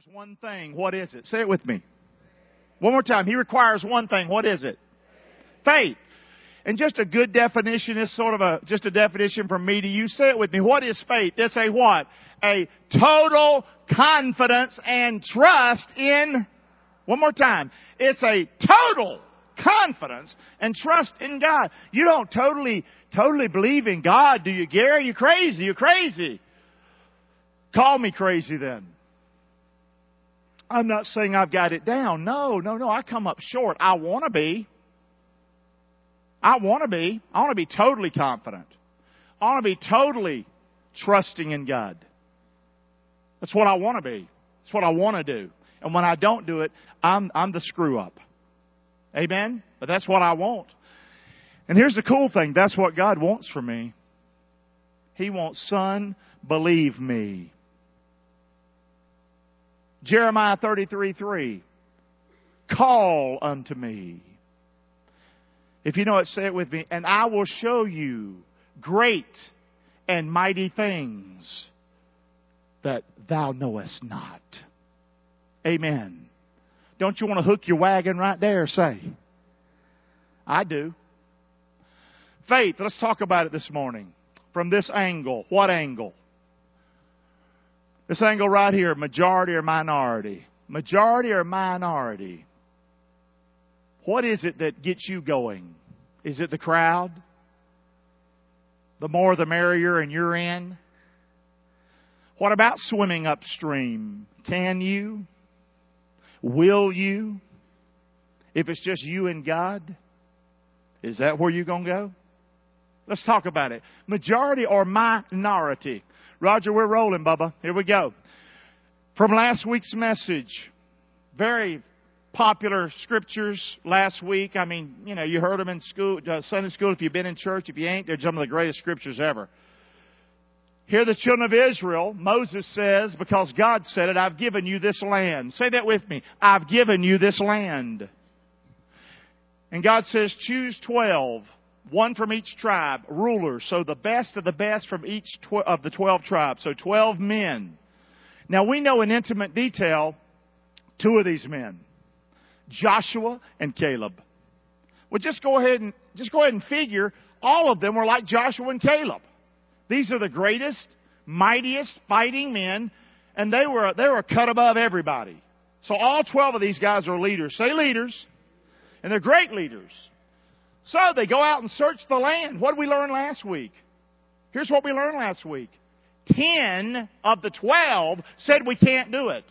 requires one thing. What is it? Say it with me. One more time. He requires one thing. What is it? Faith. And just a good definition is sort of a, just a definition from me to you. Say it with me. What is faith? It's a what? A total confidence and trust in, one more time. It's a total confidence and trust in God. You don't totally, totally believe in God, do you, Gary? You're crazy. You're crazy. Call me crazy then. I'm not saying I've got it down. No, no, no. I come up short. I want to be. I want to be. I want to be totally confident. I want to be totally trusting in God. That's what I want to be. That's what I want to do. And when I don't do it, I'm, I'm the screw up. Amen? But that's what I want. And here's the cool thing. That's what God wants from me. He wants, son, believe me. Jeremiah 33 3. Call unto me. If you know it, say it with me. And I will show you great and mighty things that thou knowest not. Amen. Don't you want to hook your wagon right there? Say. I do. Faith, let's talk about it this morning. From this angle. What angle? This angle right here, majority or minority? Majority or minority? What is it that gets you going? Is it the crowd? The more the merrier and you're in? What about swimming upstream? Can you? Will you? If it's just you and God? Is that where you're going to go? Let's talk about it. Majority or minority? Roger, we're rolling, Bubba. Here we go. From last week's message, very popular scriptures last week. I mean, you know, you heard them in school, uh, Sunday school. If you've been in church, if you ain't, they're some of the greatest scriptures ever. Here, the children of Israel, Moses says, because God said it, I've given you this land. Say that with me. I've given you this land. And God says, choose 12, one from each tribe, rulers. So the best of the best from each tw- of the 12 tribes. So 12 men. Now we know in intimate detail two of these men. Joshua and Caleb. Well, just go ahead and, just go ahead and figure all of them were like Joshua and Caleb. These are the greatest, mightiest fighting men, and they were, they were cut above everybody. So all 12 of these guys are leaders. Say leaders. And they're great leaders. So they go out and search the land. What did we learn last week? Here's what we learned last week. Ten of the twelve said we can't do it.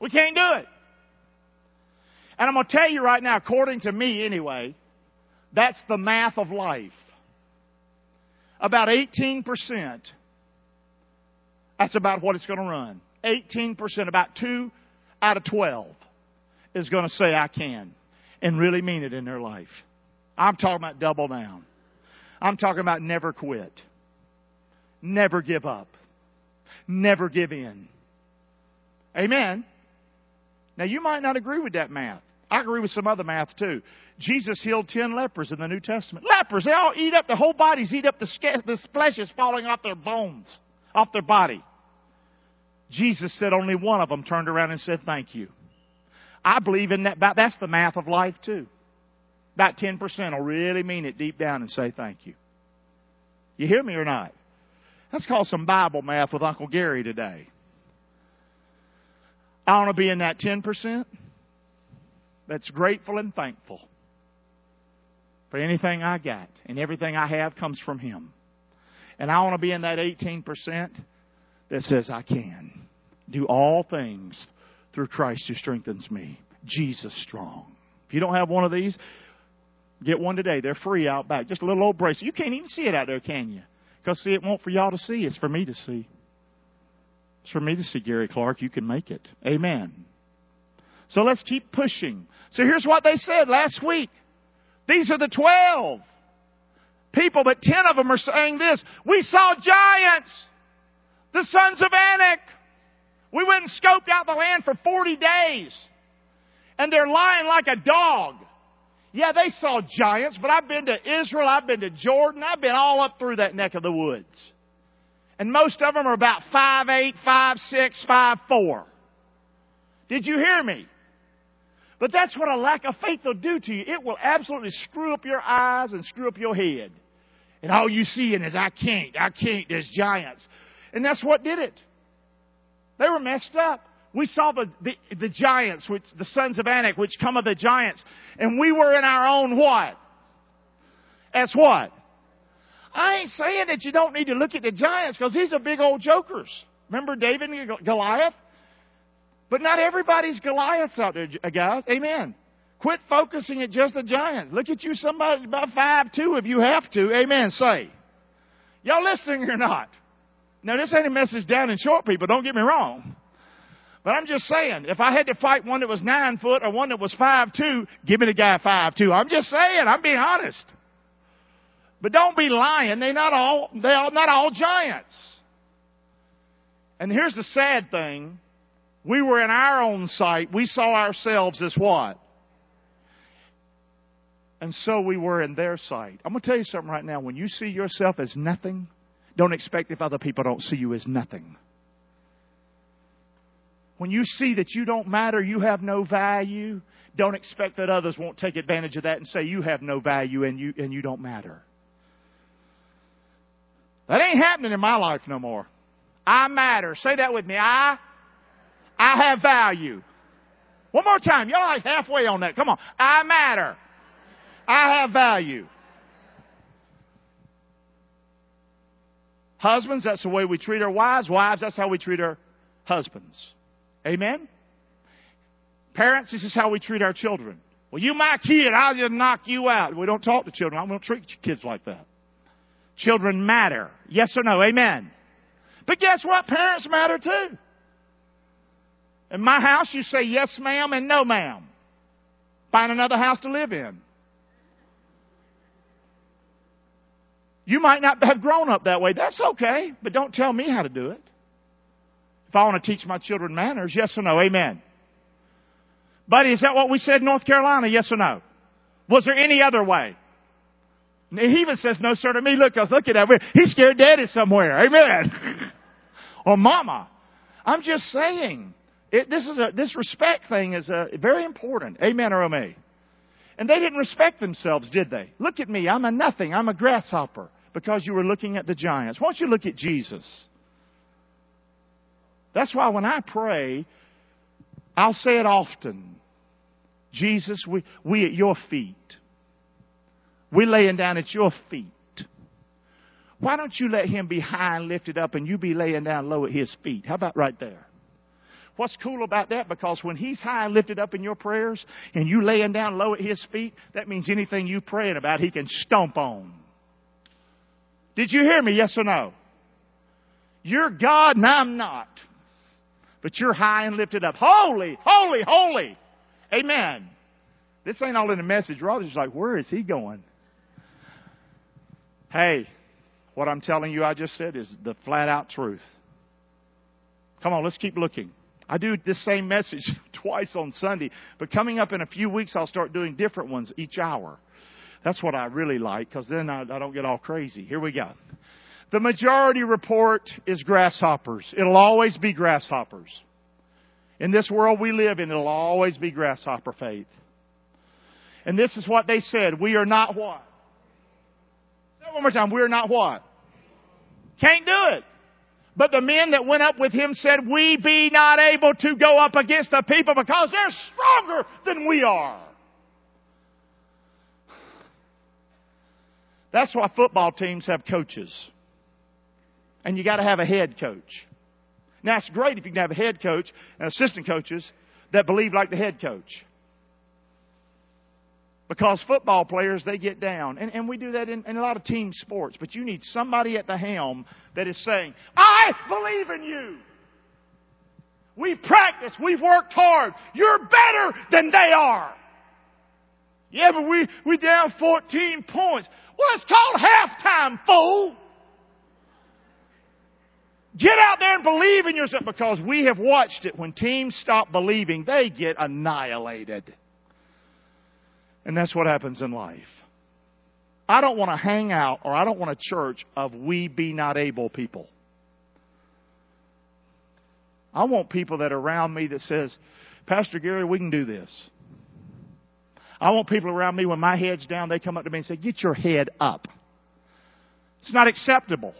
We can't do it. And I'm going to tell you right now, according to me anyway, that's the math of life about 18%. That's about what it's going to run. 18%, about 2 out of 12 is going to say, I can, and really mean it in their life. I'm talking about double down. I'm talking about never quit, never give up, never give in. Amen. Now, you might not agree with that math. I agree with some other math too. Jesus healed ten lepers in the New Testament. Lepers, they all eat up, the whole bodies eat up the, the flesh is falling off their bones, off their body. Jesus said only one of them turned around and said, thank you. I believe in that, that's the math of life too. About 10% will really mean it deep down and say thank you. You hear me or not? Let's call some Bible math with Uncle Gary today. I want to be in that 10% that's grateful and thankful for anything I got. And everything I have comes from Him. And I want to be in that 18% that says, I can do all things through Christ who strengthens me. Jesus strong. If you don't have one of these, get one today. They're free out back. Just a little old bracelet. You can't even see it out there, can you? Because see, it won't for y'all to see. It's for me to see. It's for me to see, Gary Clark. You can make it. Amen. So let's keep pushing. So here's what they said last week. These are the twelve people, but ten of them are saying this. We saw giants, the sons of Anak. We went and scoped out the land for 40 days. And they're lying like a dog. Yeah, they saw giants, but I've been to Israel, I've been to Jordan, I've been all up through that neck of the woods. And most of them are about five eight, five six, five four. Did you hear me? But that's what a lack of faith will do to you. It will absolutely screw up your eyes and screw up your head. And all you see is, I can't, I can't, there's giants. And that's what did it. They were messed up. We saw the, the, the giants, which, the sons of Anak, which come of the giants. And we were in our own what? As what? I ain't saying that you don't need to look at the giants because these are big old jokers. Remember David and Goliath? But not everybody's Goliaths out there, guys. Amen. Quit focusing at just the giants. Look at you, somebody about five two if you have to. Amen. Say. Y'all listening or not? Now this ain't a message down in short people, don't get me wrong. But I'm just saying, if I had to fight one that was nine foot or one that was five two, give me the guy five two. I'm just saying, I'm being honest. But don't be lying. They're not all, they're not all giants. And here's the sad thing. We were in our own sight. We saw ourselves as what? And so we were in their sight. I'm going to tell you something right now. When you see yourself as nothing, don't expect if other people don't see you as nothing. When you see that you don't matter, you have no value, don't expect that others won't take advantage of that and say you have no value and you, and you don't matter. That ain't happening in my life no more. I matter. Say that with me. I, I have value. One more time. Y'all like halfway on that. Come on. I matter. I have value. Husbands, that's the way we treat our wives. Wives, that's how we treat our husbands. Amen? Parents, this is how we treat our children. Well, you my kid, I'll just knock you out. We don't talk to children. Going to treat kids like that. Children matter. Yes or no? Amen. But guess what? Parents matter too. In my house, you say yes ma'am and no ma'am. Find another house to live in. You might not have grown up that way. That's okay, but don't tell me how to do it. If I want to teach my children manners, yes or no? Amen. Buddy, is that what we said in North Carolina? Yes or no? Was there any other way? He even says no sir to me. Look, look at that. He's scared daddy somewhere. Amen. or mama. I'm just saying. It, this is a, this respect thing is a, very important. Amen or amen. And they didn't respect themselves, did they? Look at me. I'm a nothing. I'm a grasshopper because you were looking at the giants. Why don't you look at Jesus? That's why when I pray, I'll say it often. Jesus, we, we at your feet. We're laying down at your feet. Why don't you let him be high and lifted up and you be laying down low at his feet? How about right there? What's cool about that? Because when he's high and lifted up in your prayers and you laying down low at his feet, that means anything you praying about, he can stomp on. Did you hear me? Yes or no? You're God and I'm not. But you're high and lifted up. Holy, holy, holy. Amen. This ain't all in the message. Just like, where is he going? Hey, what I'm telling you, I just said, is the flat out truth. Come on, let's keep looking. I do this same message twice on Sunday, but coming up in a few weeks, I'll start doing different ones each hour. That's what I really like, because then I, I don't get all crazy. Here we go. The majority report is grasshoppers. It'll always be grasshoppers. In this world we live in, it'll always be grasshopper faith. And this is what they said. We are not what? Say one more time. We are not what? Can't do it. But the men that went up with him said, we be not able to go up against the people because they're stronger than we are. That's why football teams have coaches. And you gotta have a head coach. Now it's great if you can have a head coach and assistant coaches that believe like the head coach. Because football players, they get down. And, and we do that in, in a lot of team sports. But you need somebody at the helm that is saying, I believe in you. We've practiced. We've worked hard. You're better than they are. Yeah, but we, we down 14 points. Well, it's called halftime, fool. Get out there and believe in yourself because we have watched it. When teams stop believing, they get annihilated. And that's what happens in life. I don't want to hang out or I don't want a church of we be not able people. I want people that are around me that says, Pastor Gary, we can do this. I want people around me when my head's down, they come up to me and say, get your head up. It's not acceptable.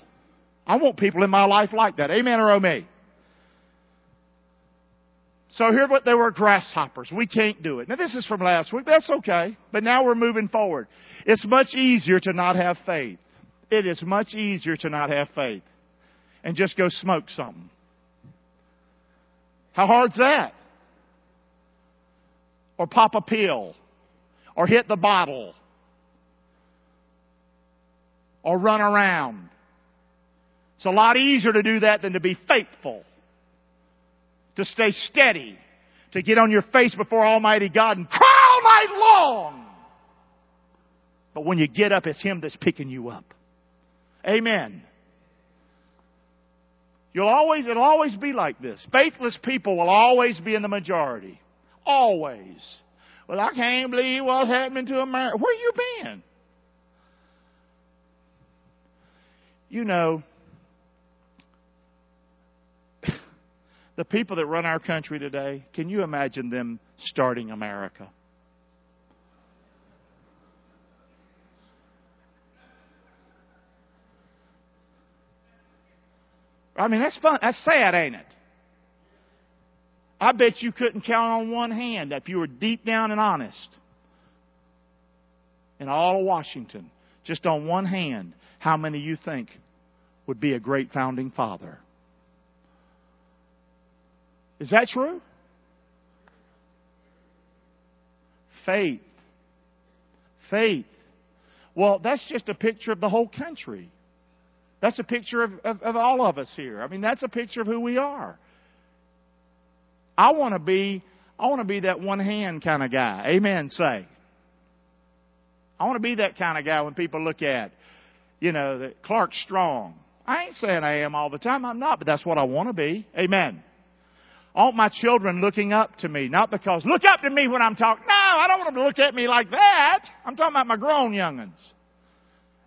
I want people in my life like that. Amen or oh me? So here what they were grasshoppers. We can't do it. Now this is from last week. That's okay. But now we're moving forward. It's much easier to not have faith. It is much easier to not have faith. And just go smoke something. How hard's that? Or pop a pill. Or hit the bottle. Or run around. It's a lot easier to do that than to be faithful to stay steady, to get on your face before Almighty God and cry all night long. But when you get up, it's Him that's picking you up. Amen. You'll always, it'll always be like this. Faithless people will always be in the majority. Always. Well, I can't believe what's happening to America. Where you been? You know, the people that run our country today, can you imagine them starting America? I mean, that's fun. That's sad, ain't it? I bet you couldn't count on one hand if you were deep down and honest in all of Washington, just on one hand, how many you think would be a great founding father? Is that true? Faith. Faith. Well, that's just a picture of the whole country. That's a picture of, of, of all of us here. I mean, that's a picture of who we are. I want to be, I want to be that one hand kind of guy. Amen. Say. I want to be that kind of guy when people look at, you know, that Clark Strong. I ain't saying I am all the time. I'm not, but that's what I want to be. Amen. Want my children looking up to me, not because, look up to me when I'm talking. No, I don't want them to look at me like that. I'm talking about my grown young'uns.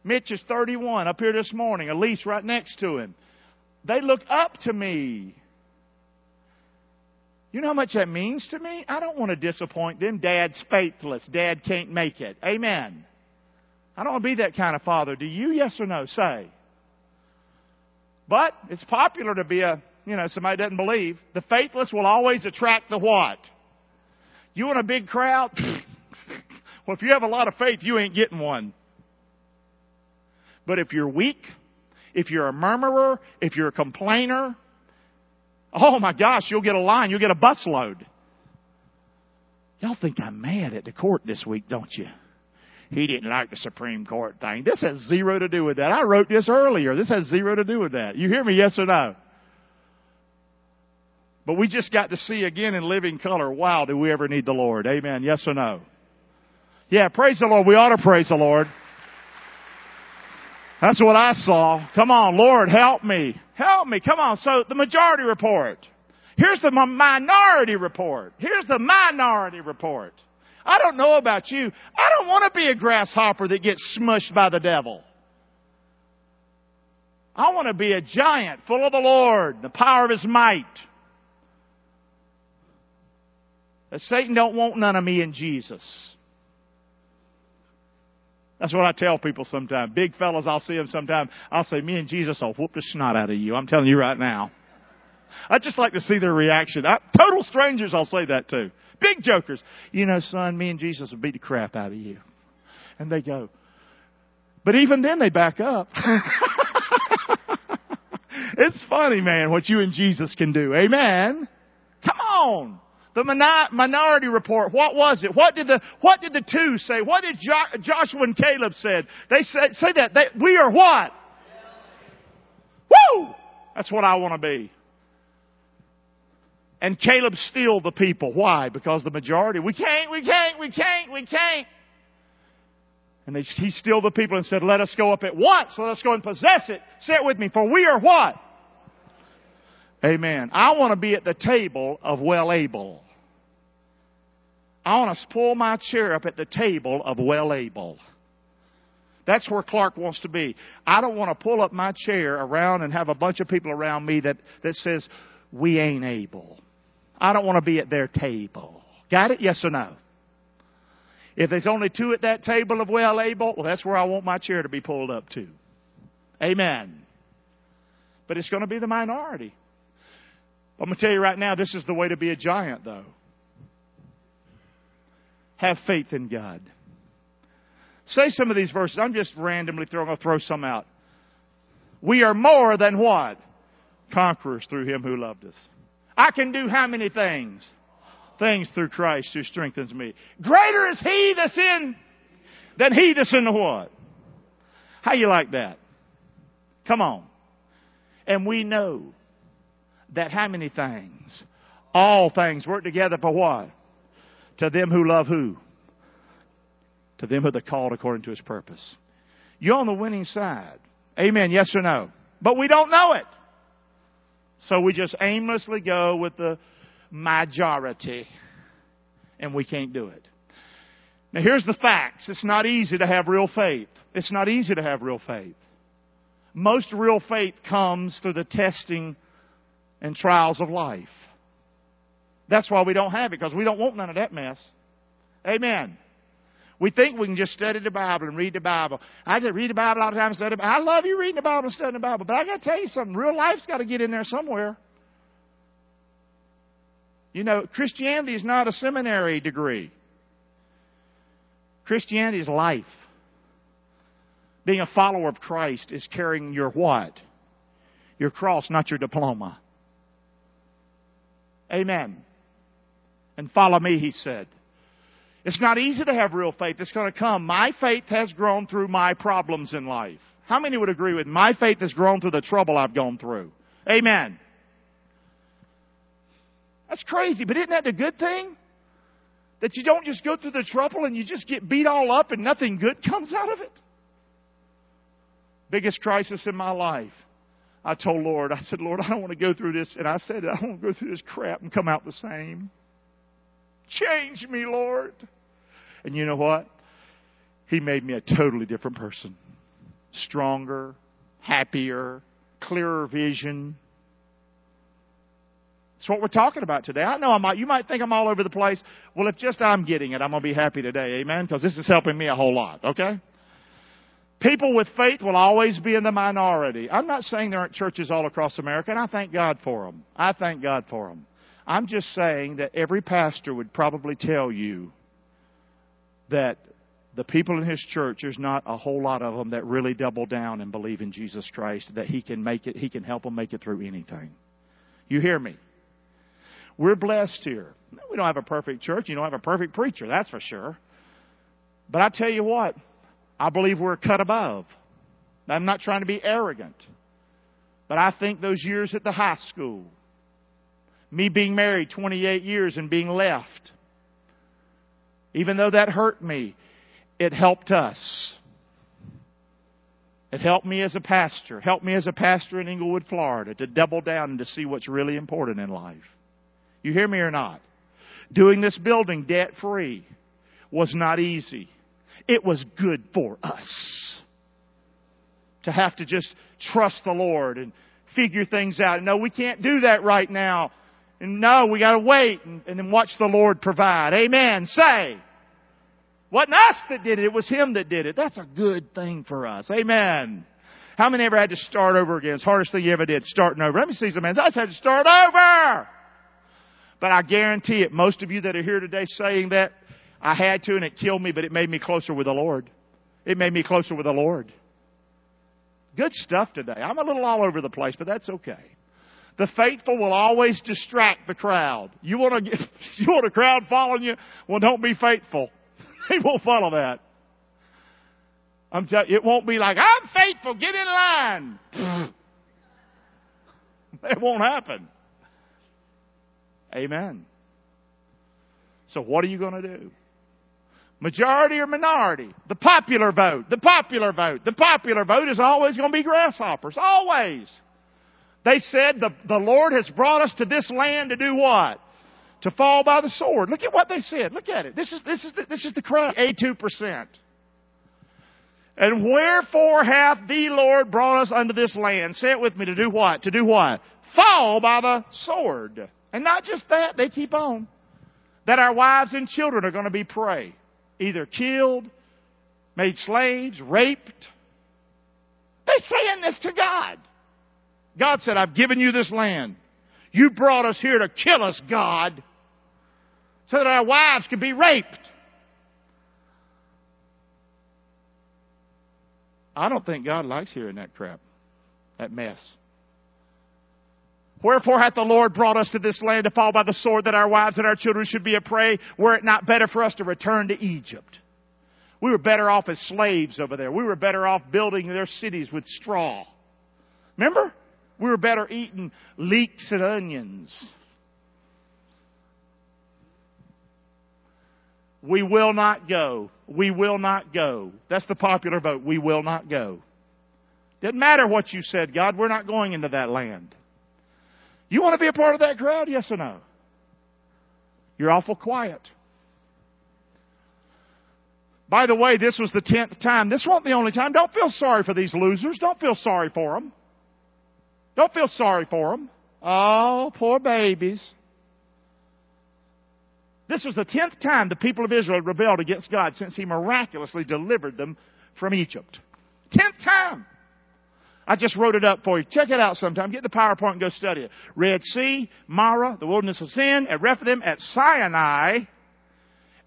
Mitch is 31, up here this morning. Elise right next to him. They look up to me. You know how much that means to me? I don't want to disappoint them. Dad's faithless. Dad can't make it. Amen. I don't want to be that kind of father. Do you? Yes or no? Say. But it's popular to be a you know, somebody doesn't believe, the faithless will always attract the what? You want a big crowd? well, if you have a lot of faith, you ain't getting one. But if you're weak, if you're a murmurer, if you're a complainer, oh my gosh, you'll get a line, you'll get a busload. Y'all think I'm mad at the court this week, don't you? He didn't like the Supreme Court thing. This has zero to do with that. I wrote this earlier. This has zero to do with that. You hear me, yes or no? But we just got to see again in living color, wow, do we ever need the Lord? Amen. Yes or no? Yeah, praise the Lord. We ought to praise the Lord. That's what I saw. Come on, Lord, help me. Help me. Come on. So the majority report. Here's the minority report. Here's the minority report. I don't know about you. I don't want to be a grasshopper that gets smushed by the devil. I want to be a giant full of the Lord, the power of His might. That Satan don't want none of me and Jesus. That's what I tell people sometimes. Big fellas, I'll see them sometimes. I'll say, me and Jesus will whoop the snot out of you. I'm telling you right now. I just like to see their reaction. I, total strangers, I'll say that too. Big jokers. You know, son, me and Jesus will beat the crap out of you. And they go, but even then they back up. it's funny, man, what you and Jesus can do. Amen. Come on. The minority report, what was it? What did the, what did the two say? What did jo- Joshua and Caleb said? They said, say that, they, we are what? Woo! That's what I want to be. And Caleb steal the people. Why? Because the majority, we can't, we can't, we can't, we can't. And they, he steal the people and said, let us go up at once. Let us go and possess it. Say it with me. For we are what? Amen. I want to be at the table of well able. I want to pull my chair up at the table of well able. That's where Clark wants to be. I don't want to pull up my chair around and have a bunch of people around me that, that says, we ain't able. I don't want to be at their table. Got it? Yes or no? If there's only two at that table of well able, well, that's where I want my chair to be pulled up to. Amen. But it's going to be the minority. I'm going to tell you right now, this is the way to be a giant, though. Have faith in God. Say some of these verses. I'm just randomly throwing, I'll throw some out. We are more than what? Conquerors through Him who loved us. I can do how many things? Things through Christ who strengthens me. Greater is He that's in than He that's in the what? How you like that? Come on. And we know that how many things? All things work together for what? To them who love who? To them who are called according to his purpose. You're on the winning side. Amen. Yes or no? But we don't know it. So we just aimlessly go with the majority. And we can't do it. Now here's the facts. It's not easy to have real faith. It's not easy to have real faith. Most real faith comes through the testing and trials of life. That's why we don't have it, because we don't want none of that mess. Amen. We think we can just study the Bible and read the Bible. I just read the Bible all the time and study. I love you reading the Bible and studying the Bible, but I got to tell you something. Real life's got to get in there somewhere. You know, Christianity is not a seminary degree. Christianity is life. Being a follower of Christ is carrying your what? Your cross, not your diploma. Amen. And follow me, he said. It's not easy to have real faith. It's going to come. My faith has grown through my problems in life. How many would agree with? My faith has grown through the trouble I've gone through. Amen. That's crazy, but isn't that the good thing? That you don't just go through the trouble and you just get beat all up and nothing good comes out of it? Biggest crisis in my life. I told Lord, I said, Lord, I don't want to go through this. And I said, I don't want to go through this crap and come out the same. Change me, Lord. And you know what? He made me a totally different person. Stronger, happier, clearer vision. That's what we're talking about today. I know I might, you might think I'm all over the place. Well, if just I'm getting it, I'm going to be happy today. Amen? Because this is helping me a whole lot. Okay? People with faith will always be in the minority. I'm not saying there aren't churches all across America, and I thank God for them. I thank God for them. I'm just saying that every pastor would probably tell you that the people in his church, there's not a whole lot of them that really double down and believe in Jesus Christ, that he can make it, he can help them make it through anything. You hear me? We're blessed here. We don't have a perfect church. You don't have a perfect preacher, that's for sure. But I tell you what, I believe we're cut above. I'm not trying to be arrogant. But I think those years at the high school, me being married 28 years and being left, even though that hurt me, it helped us. It helped me as a pastor, helped me as a pastor in Englewood, Florida, to double down and to see what's really important in life. You hear me or not? Doing this building debt free was not easy it was good for us to have to just trust the Lord and figure things out. No, we can't do that right now. And no, we gotta wait and, and then watch the Lord provide. Amen. Say. Wasn't us that did it, it was Him that did it. That's a good thing for us. Amen. How many ever had to start over again? It's the hardest thing you ever did, starting over. Let me see some hands. I just had to start over. But I guarantee it, most of you that are here today saying that, I had to and it killed me, but it made me closer with the Lord. It made me closer with the Lord. Good stuff today. I'm a little all over the place, but that's okay. The faithful will always distract the crowd. You want to get, you want a crowd following you? Well, don't be faithful. They won't follow that. I'm it won't be like, I'm faithful, get in line. it won't happen. Amen. So what are you going to do? Majority or minority? The popular vote. The popular vote. The popular vote is always going to be grasshoppers. Always. They said the, the Lord has brought us to this land to do what? To fall by the sword. Look at what they said. Look at it. This is, this is, the, this is the crowd. 82%. And wherefore hath the Lord brought us unto this land? Say it with me. To do what? To do what? fall by the sword. And not just that, they keep on. That our wives and children are going to be prey. Either killed, made slaves, raped. They're saying this to God. God said, I've given you this land. You brought us here to kill us, God, so that our wives could be raped. I don't think God likes hearing that crap, that mess. Wherefore hath the Lord brought us to this land to fall by the sword that our wives and our children should be a prey? Were it not better for us to return to Egypt? We were better off as slaves over there. We were better off building their cities with straw. Remember? We were better eating leeks and onions. We will not go. We will not go. That's the popular vote. We will not go. Doesn't matter what you said, God, we're not going into that land. You want to be a part of that crowd? Yes or no? You're awful quiet. By the way, this was the tenth time. This wasn't the only time. Don't feel sorry for these losers. Don't feel sorry for them. Don't feel sorry for them. Oh, poor babies. This was the tenth time the people of Israel rebelled against God since He miraculously delivered them from Egypt. Tenth time. I just wrote it up for you. Check it out sometime. Get the PowerPoint and go study it. Red Sea, Marah, the wilderness of Sin, at Rephidim, at Sinai,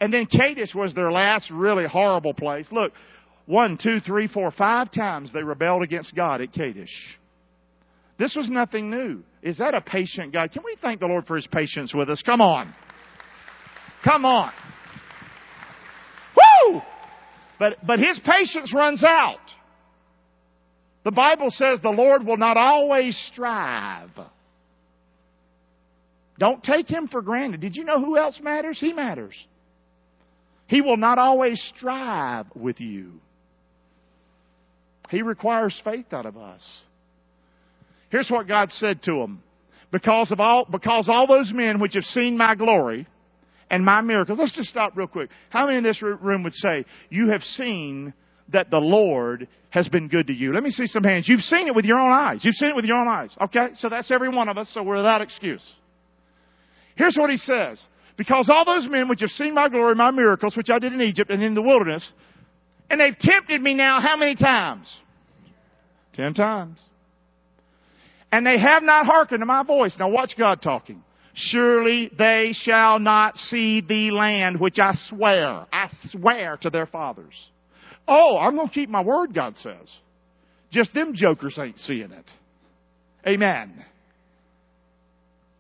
and then Kadesh was their last really horrible place. Look, one, two, three, four, five times they rebelled against God at Kadesh. This was nothing new. Is that a patient God? Can we thank the Lord for His patience with us? Come on. Come on. Woo! But, but His patience runs out. The Bible says the Lord will not always strive. Don't take Him for granted. Did you know who else matters? He matters. He will not always strive with you. He requires faith out of us. Here's what God said to them. Because of all, because all those men which have seen my glory and my miracles. Let's just stop real quick. How many in this room would say, you have seen that the Lord has been good to you? Let me see some hands. You've seen it with your own eyes. You've seen it with your own eyes. Okay? So that's every one of us, so we're without excuse. Here's what he says. Because all those men which have seen my glory, my miracles, which I did in Egypt and in the wilderness, and they've tempted me now how many times? Ten times and they have not hearkened to my voice. Now watch God talking. Surely they shall not see the land which I swear, I swear to their fathers. Oh, I'm going to keep my word, God says. Just them jokers ain't seeing it. Amen.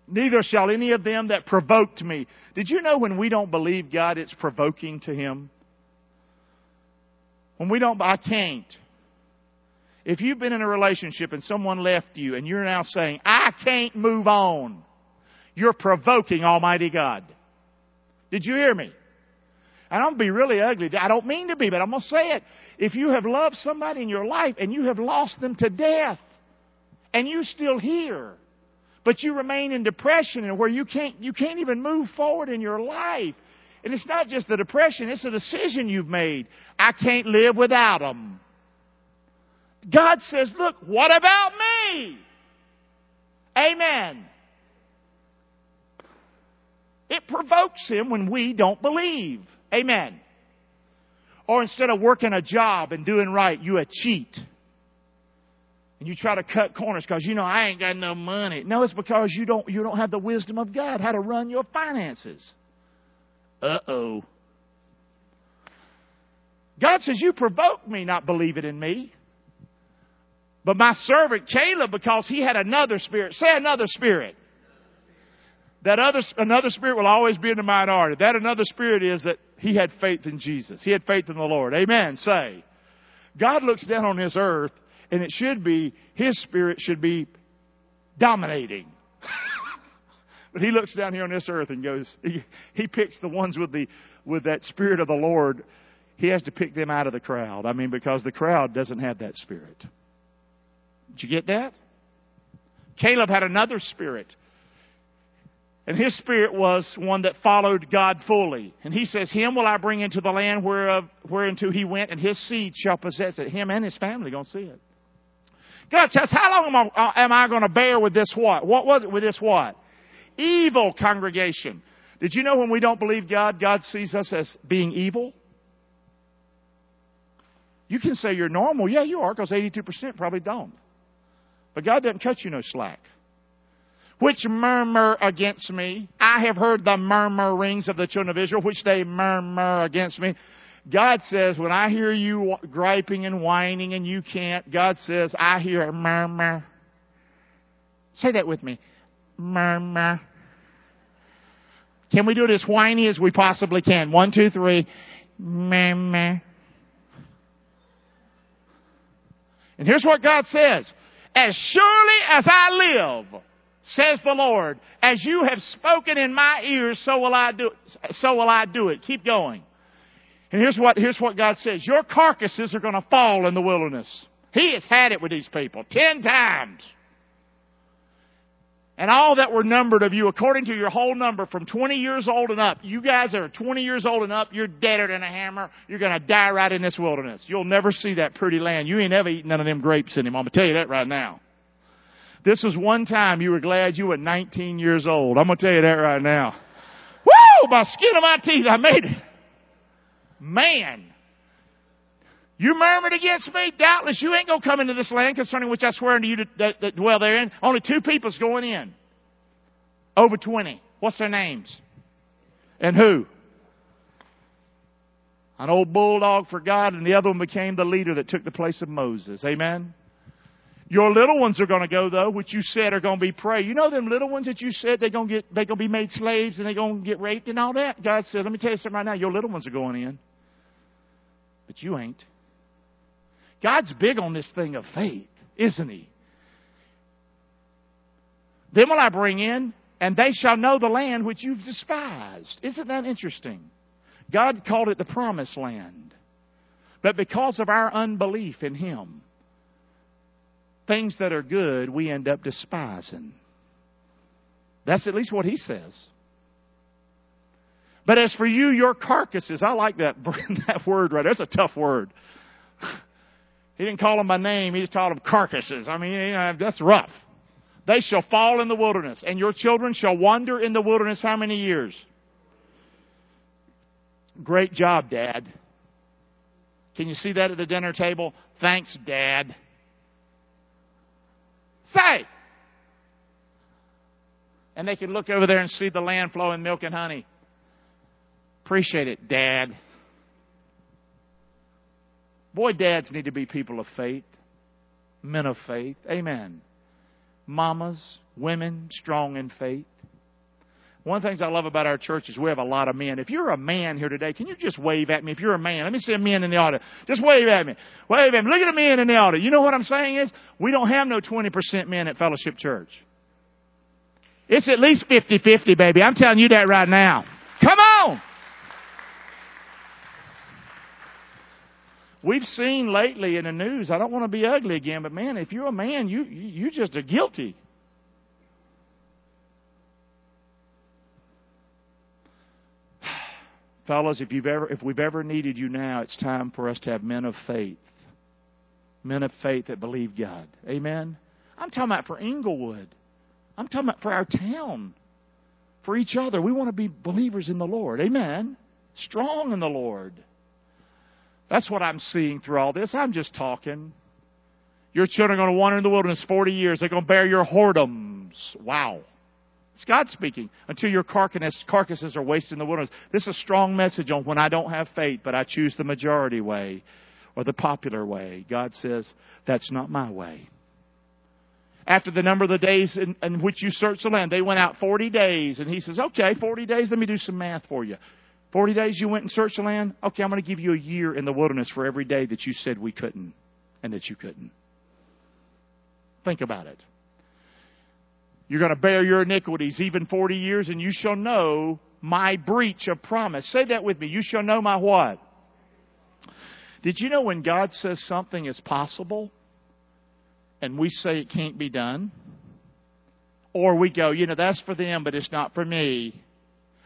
Neither shall any of them that provoked me. Did you know when we don't believe God, it's provoking to Him? When we don't, I can't. If you've been in a relationship and someone left you and you're now saying, I can't move on, you're provoking Almighty God. Did you hear me? And I'm to be really ugly. I don't mean to be, but I'm going to say it. If you have loved somebody in your life and you have lost them to death, and you're still here, but you remain in depression and where you can't, you can't even move forward in your life. And it's not just the depression, it's a decision you've made. I can't live without them. God says, look, what about me? Amen. It provokes him when we don't believe. Amen. Or instead of working a job and doing right, you a cheat. And you try to cut corners because you know I ain't got no money. No, it's because you don't you don't have the wisdom of God how to run your finances. Uh oh. God says, You provoke me not believing in me. But my servant Caleb, because he had another spirit, say another spirit. That other, another spirit will always be in the minority. That another spirit is that he had faith in Jesus. He had faith in the Lord. Amen. Say. God looks down on this earth and it should be, his spirit should be dominating. but he looks down here on this earth and goes, he, he picks the ones with the, with that spirit of the Lord. He has to pick them out of the crowd. I mean, because the crowd doesn't have that spirit. Did you get that? Caleb had another spirit. And his spirit was one that followed God fully. And he says, Him will I bring into the land whereof, whereinto he went, and his seed shall possess it. Him and his family going to see it. God says, how long am I, uh, am I going to bear with this what? What was it with this what? Evil congregation. Did you know when we don't believe God, God sees us as being evil? You can say you're normal. Yeah, you are, because 82% probably don't. But God doesn't cut you no slack. Which murmur against me. I have heard the murmurings of the children of Israel, which they murmur against me. God says, when I hear you griping and whining and you can't, God says, I hear a murmur. Say that with me. Murmur. Can we do it as whiny as we possibly can? One, two, three. Murmur. And here's what God says. As surely as I live, says the Lord, as you have spoken in my ears, so will I do, so will I do it. Keep going. And here's what, here's what God says. Your carcasses are going to fall in the wilderness. He has had it with these people. Ten times. And all that were numbered of you, according to your whole number, from 20 years old and up, you guys that are 20 years old and up, you're deader than a hammer. You're going to die right in this wilderness. You'll never see that pretty land. You ain't ever eaten none of them grapes in him. I'm going to tell you that right now. This was one time you were glad you were 19 years old. I'm going to tell you that right now. Woo! By skin of my teeth, I made it. Man. You murmured against me? Doubtless you ain't going to come into this land concerning which I swear unto you to, that, that dwell therein. Only two people's going in. Over 20. What's their names? And who? An old bulldog for God, and the other one became the leader that took the place of Moses. Amen? Your little ones are going to go though, which you said are going to be prey. You know them little ones that you said they're going to get, they're going to be made slaves and they're going to get raped and all that? God said, let me tell you something right now. Your little ones are going in. But you ain't. God's big on this thing of faith, isn't He? Then will I bring in, and they shall know the land which you've despised. Isn't that interesting? God called it the promised land. But because of our unbelief in Him, things that are good we end up despising. That's at least what he says. But as for you, your carcasses, I like that, that word right. That's a tough word. He didn't call them by name, he just called them carcasses. I mean, you know, that's rough. They shall fall in the wilderness, and your children shall wander in the wilderness how many years? Great job, Dad. Can you see that at the dinner table? Thanks, Dad. Say! And they can look over there and see the land flowing milk and honey. Appreciate it, Dad. Boy, dads need to be people of faith, men of faith. Amen. Mamas, women, strong in faith. One of the things I love about our church is we have a lot of men. If you're a man here today, can you just wave at me? If you're a man, let me see a man in the audience. Just wave at me. Wave at me. Look at the men in the audience. You know what I'm saying is, we don't have no 20% men at Fellowship Church. It's at least 50-50, baby. I'm telling you that right now. Come on! We've seen lately in the news, I don't want to be ugly again, but man, if you're a man, you, you, just are guilty. Fellas, if you've ever if we've ever needed you now, it's time for us to have men of faith. Men of faith that believe God. Amen. I'm talking about for Englewood. I'm talking about for our town. For each other. We want to be believers in the Lord. Amen. Strong in the Lord. That's what I'm seeing through all this. I'm just talking. Your children are going to wander in the wilderness 40 years. They're going to bear your whoredoms. Wow. It's God speaking. Until your carcasses are wasted in the wilderness. This is a strong message on when I don't have faith, but I choose the majority way or the popular way. God says, that's not my way. After the number of the days in, in which you search the land, they went out 40 days. And he says, okay, 40 days, let me do some math for you. 40 days you went and searched the land? Okay, I'm going to give you a year in the wilderness for every day that you said we couldn't and that you couldn't. Think about it. You're going to bear your iniquities even 40 years, and you shall know my breach of promise. Say that with me. You shall know my what? Did you know when God says something is possible and we say it can't be done? Or we go, you know, that's for them, but it's not for me.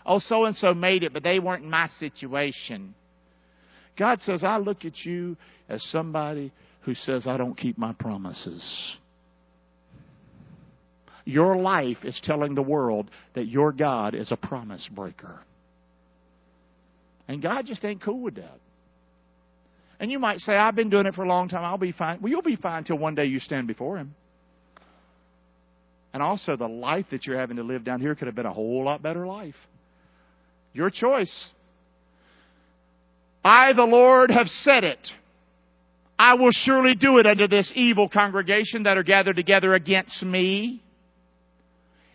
Oh, so and so made it, but they weren't in my situation. God says, I look at you as somebody who says, I don't keep my promises. Your life is telling the world that your God is a promise breaker. And God just ain't cool with that. And you might say, I've been doing it for a long time. I'll be fine. Well, you'll be fine until one day you stand before Him. And also, the life that you're having to live down here could have been a whole lot better life. Your choice. I, the Lord, have said it. I will surely do it unto this evil congregation that are gathered together against me.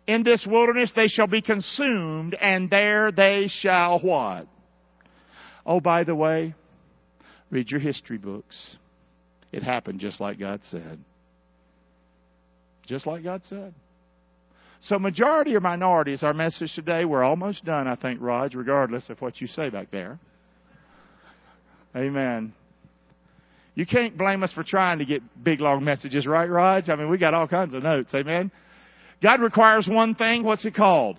In this wilderness they shall be consumed, and there they shall what? Oh, by the way, read your history books. It happened just like God said. Just like God said. So, majority or minority is our message today. We're almost done, I think, Raj, regardless of what you say back there. Amen. You can't blame us for trying to get big, long messages, right, Raj? I mean, we got all kinds of notes. Amen. God requires one thing. What's it called?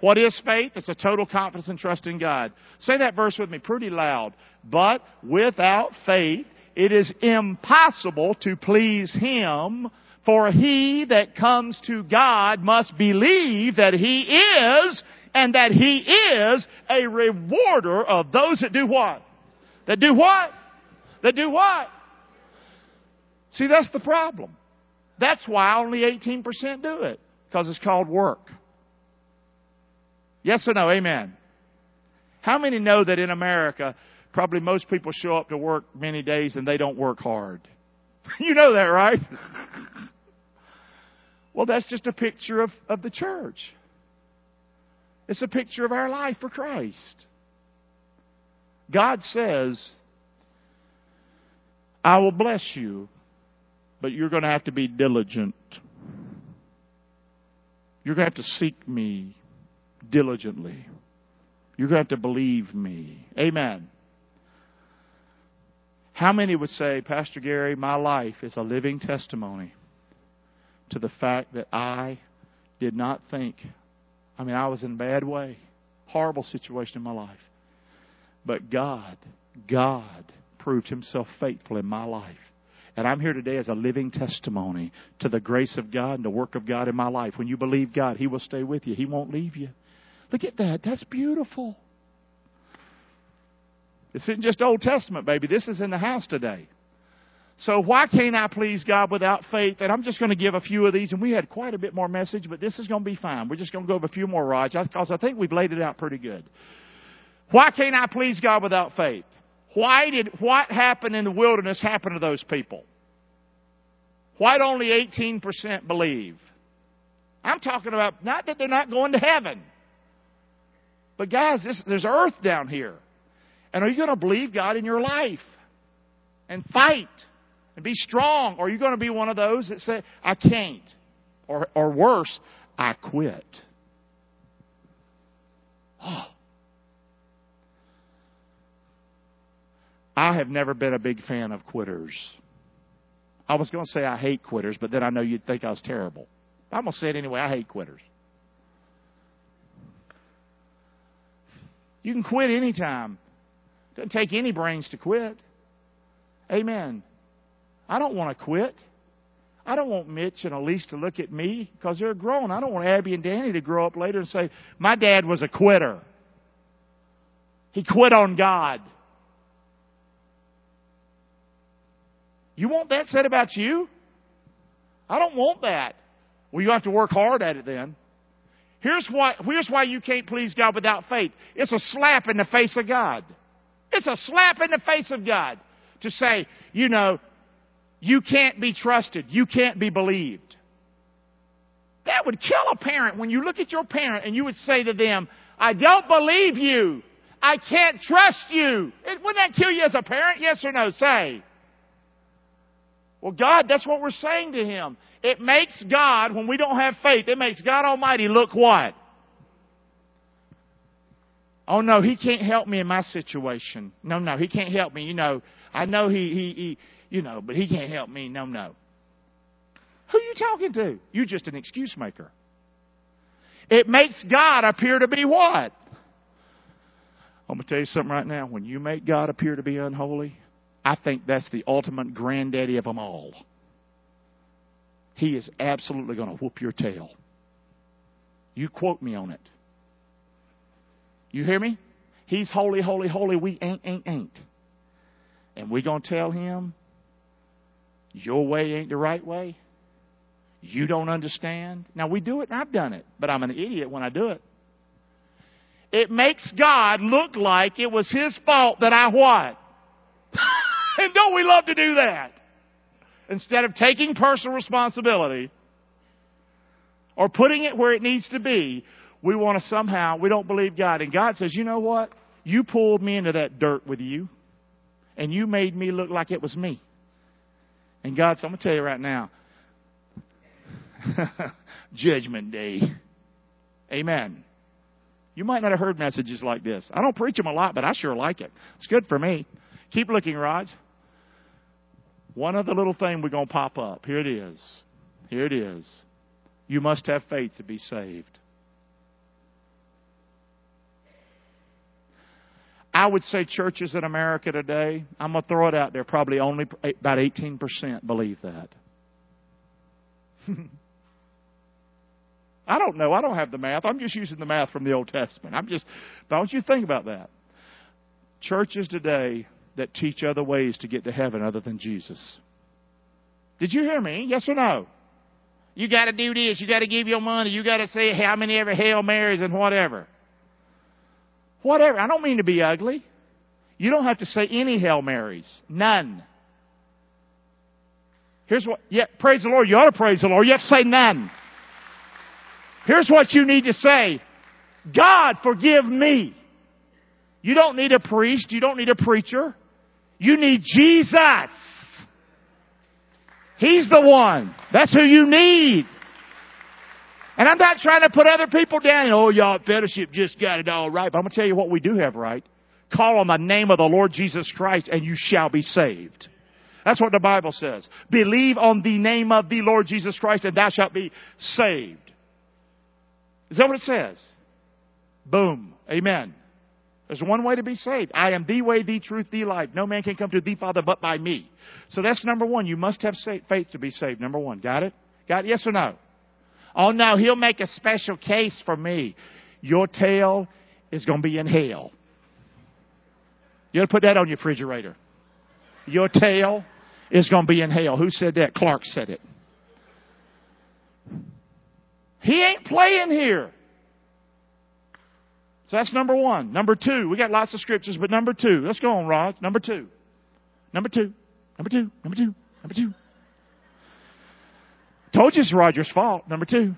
What is faith? It's a total confidence and trust in God. Say that verse with me pretty loud. But without faith, it is impossible to please Him for he that comes to God must believe that he is and that he is a rewarder of those that do what? That do what? That do what? See, that's the problem. That's why only 18% do it. Because it's called work. Yes or no? Amen. How many know that in America, probably most people show up to work many days and they don't work hard? you know that, right? Well, that's just a picture of, of the church. It's a picture of our life for Christ. God says, I will bless you, but you're going to have to be diligent. You're going to have to seek me diligently. You're going to have to believe me. Amen. How many would say, Pastor Gary, my life is a living testimony? To the fact that I did not think. I mean, I was in a bad way, horrible situation in my life. But God, God proved Himself faithful in my life. And I'm here today as a living testimony to the grace of God and the work of God in my life. When you believe God, He will stay with you, He won't leave you. Look at that. That's beautiful. This isn't just Old Testament, baby. This is in the house today. So why can't I please God without faith? And I'm just going to give a few of these, and we had quite a bit more message, but this is going to be fine. We're just going to go over a few more, Raj, because I think we've laid it out pretty good. Why can't I please God without faith? Why did what happened in the wilderness happen to those people? Why did only 18% believe? I'm talking about not that they're not going to heaven. But guys, this, there's earth down here. And are you going to believe God in your life? And fight and be strong? Or you're you going to be one of those that say, I can't? Or, or worse, I quit. Oh. I have never been a big fan of quitters. I was going to say I hate quitters, but then I know you'd think I was terrible. I'm going to say it anyway. I hate quitters. You can quit anytime. It doesn't take any brains to quit. Amen. I don't want to quit. I don't want Mitch and Elise to look at me because they're grown. I don't want Abby and Danny to grow up later and say, My dad was a quitter. He quit on God. You want that said about you? I don't want that. Well, you have to work hard at it then. Here's why, here's why you can't please God without faith. It's a slap in the face of God. It's a slap in the face of God to say, you know, you can't be trusted. You can't be believed. That would kill a parent when you look at your parent and you would say to them, I don't believe you. I can't trust you. It, wouldn't that kill you as a parent? Yes or no? Say. Well, God, that's what we're saying to Him. It makes God, when we don't have faith, it makes God Almighty look what? Oh no, He can't help me in my situation. No, no, He can't help me. You know, I know He, He, He, you know, but he can't help me. No, no. Who are you talking to? You're just an excuse maker. It makes God appear to be what? I'm going to tell you something right now. When you make God appear to be unholy, I think that's the ultimate granddaddy of them all. He is absolutely going to whoop your tail. You quote me on it. You hear me? He's holy, holy, holy. We ain't, ain't, ain't. And we're going to tell him, your way ain't the right way? You don't understand? Now, we do it, and I've done it, but I'm an idiot when I do it. It makes God look like it was His fault that I what? and don't we love to do that? Instead of taking personal responsibility or putting it where it needs to be, we want to somehow, we don't believe God. And God says, you know what? You pulled me into that dirt with you, and you made me look like it was me. And God says, I'm going to tell you right now, Judgment Day. Amen. You might not have heard messages like this. I don't preach them a lot, but I sure like it. It's good for me. Keep looking, rods. One other little thing we're going to pop up. Here it is. Here it is. You must have faith to be saved. I would say churches in America today, I'm going to throw it out there, probably only about 18% believe that. I don't know. I don't have the math. I'm just using the math from the Old Testament. I'm just, don't you think about that. Churches today that teach other ways to get to heaven other than Jesus. Did you hear me? Yes or no? You got to do this. You got to give your money. You got to say how many ever Hail Marys and whatever. Whatever. I don't mean to be ugly. You don't have to say any Hail Marys. None. Here's what, yeah, praise the Lord. You ought to praise the Lord. You have to say none. Here's what you need to say. God, forgive me. You don't need a priest. You don't need a preacher. You need Jesus. He's the one. That's who you need. And I'm not trying to put other people down. Oh, y'all fellowship just got it all right. But I'm going to tell you what we do have right. Call on the name of the Lord Jesus Christ and you shall be saved. That's what the Bible says. Believe on the name of the Lord Jesus Christ and thou shalt be saved. Is that what it says? Boom. Amen. There's one way to be saved. I am the way, the truth, the life. No man can come to the Father but by me. So that's number one. You must have faith to be saved. Number one. Got it? Got it? Yes or no? Oh no, he'll make a special case for me. Your tail is going to be in hell. You got to put that on your refrigerator. Your tail is going to be in hell. Who said that? Clark said it. He ain't playing here. So that's number one. Number two, we got lots of scriptures, but number two, let's go on, Rod. Number two. Number two. Number two. Number two. Number two. Told you it's Roger's fault. Number two.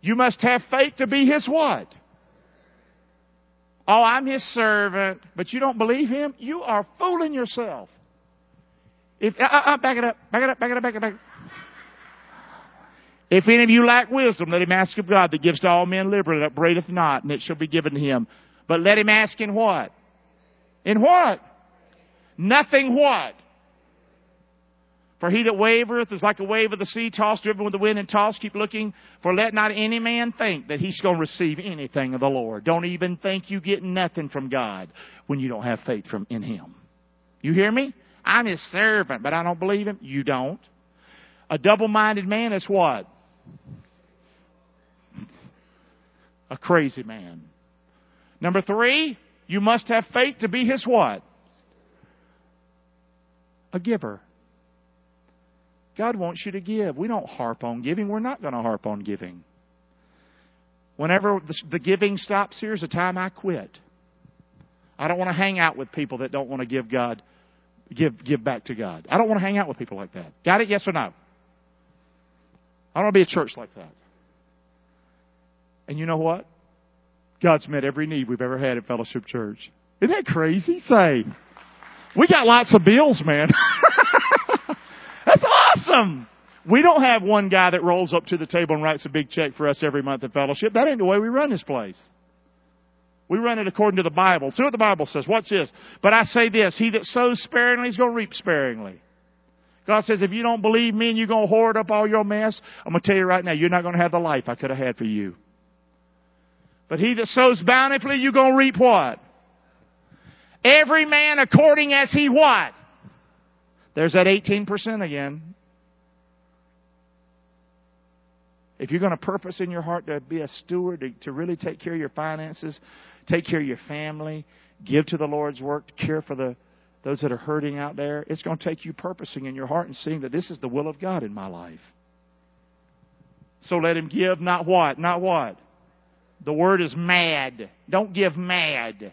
You must have faith to be his what? Oh, I'm his servant, but you don't believe him? You are fooling yourself. If uh, uh, uh back it up, back it up, back it up, back it up. If any of you lack wisdom, let him ask of God that gives to all men liberally, that upbraideth not, and it shall be given to him. But let him ask in what? In what? Nothing what? For he that wavereth is like a wave of the sea, tossed, driven with the wind, and tossed. Keep looking. For let not any man think that he's going to receive anything of the Lord. Don't even think you get nothing from God when you don't have faith from in Him. You hear me? I'm His servant, but I don't believe Him. You don't. A double-minded man is what? A crazy man. Number three, you must have faith to be his what? A giver. God wants you to give. We don't harp on giving. We're not going to harp on giving. Whenever the giving stops, here's the time I quit. I don't want to hang out with people that don't want to give God, give, give back to God. I don't want to hang out with people like that. Got it? Yes or no? I don't want to be a church like that. And you know what? God's met every need we've ever had at Fellowship Church. Isn't that crazy? Say, we got lots of bills, man. Awesome. We don't have one guy that rolls up to the table and writes a big check for us every month at Fellowship. That ain't the way we run this place. We run it according to the Bible. See what the Bible says. Watch this. But I say this, he that sows sparingly is going to reap sparingly. God says, if you don't believe me and you're going to hoard up all your mess, I'm going to tell you right now, you're not going to have the life I could have had for you. But he that sows bountifully, you're going to reap what? Every man according as he what? There's that 18% again. If you're going to purpose in your heart to be a steward, to, to really take care of your finances, take care of your family, give to the Lord's work, to care for the those that are hurting out there, it's going to take you purposing in your heart and seeing that this is the will of God in my life. So let him give not what? Not what? The word is mad. Don't give mad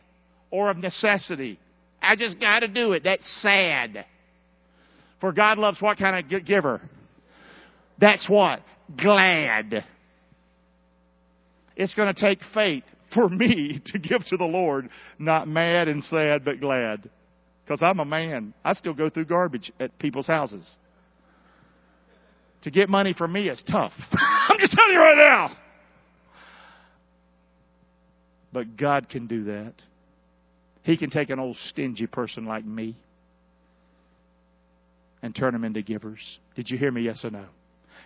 or of necessity. I just got to do it. That's sad. For God loves what kind of giver? That's what? Glad. It's going to take faith for me to give to the Lord, not mad and sad, but glad. Because I'm a man. I still go through garbage at people's houses. To get money from me is tough. I'm just telling you right now. But God can do that. He can take an old stingy person like me and turn them into givers. Did you hear me? Yes or no?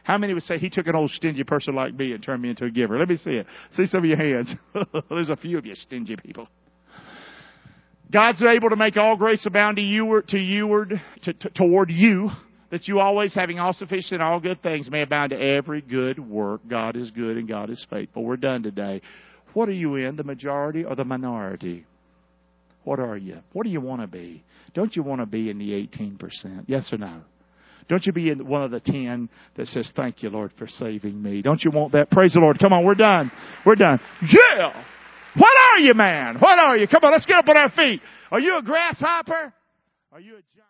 How many would say he took an old stingy person like me and turned me into a giver? Let me see it. See some of your hands. There's a few of you stingy people. God's able to make all grace abound to you, to you, to, to, toward you, that you always having all sufficient all good things may abound to every good work. God is good and God is faithful. We're done today. What are you in, the majority or the minority? What are you? What do you want to be? Don't you want to be in the 18%? Yes or no? Don't you be in one of the 10 that says, Thank you, Lord, for saving me? Don't you want that? Praise the Lord. Come on, we're done. We're done. Yeah! What are you, man? What are you? Come on, let's get up on our feet. Are you a grasshopper? Are you a giant?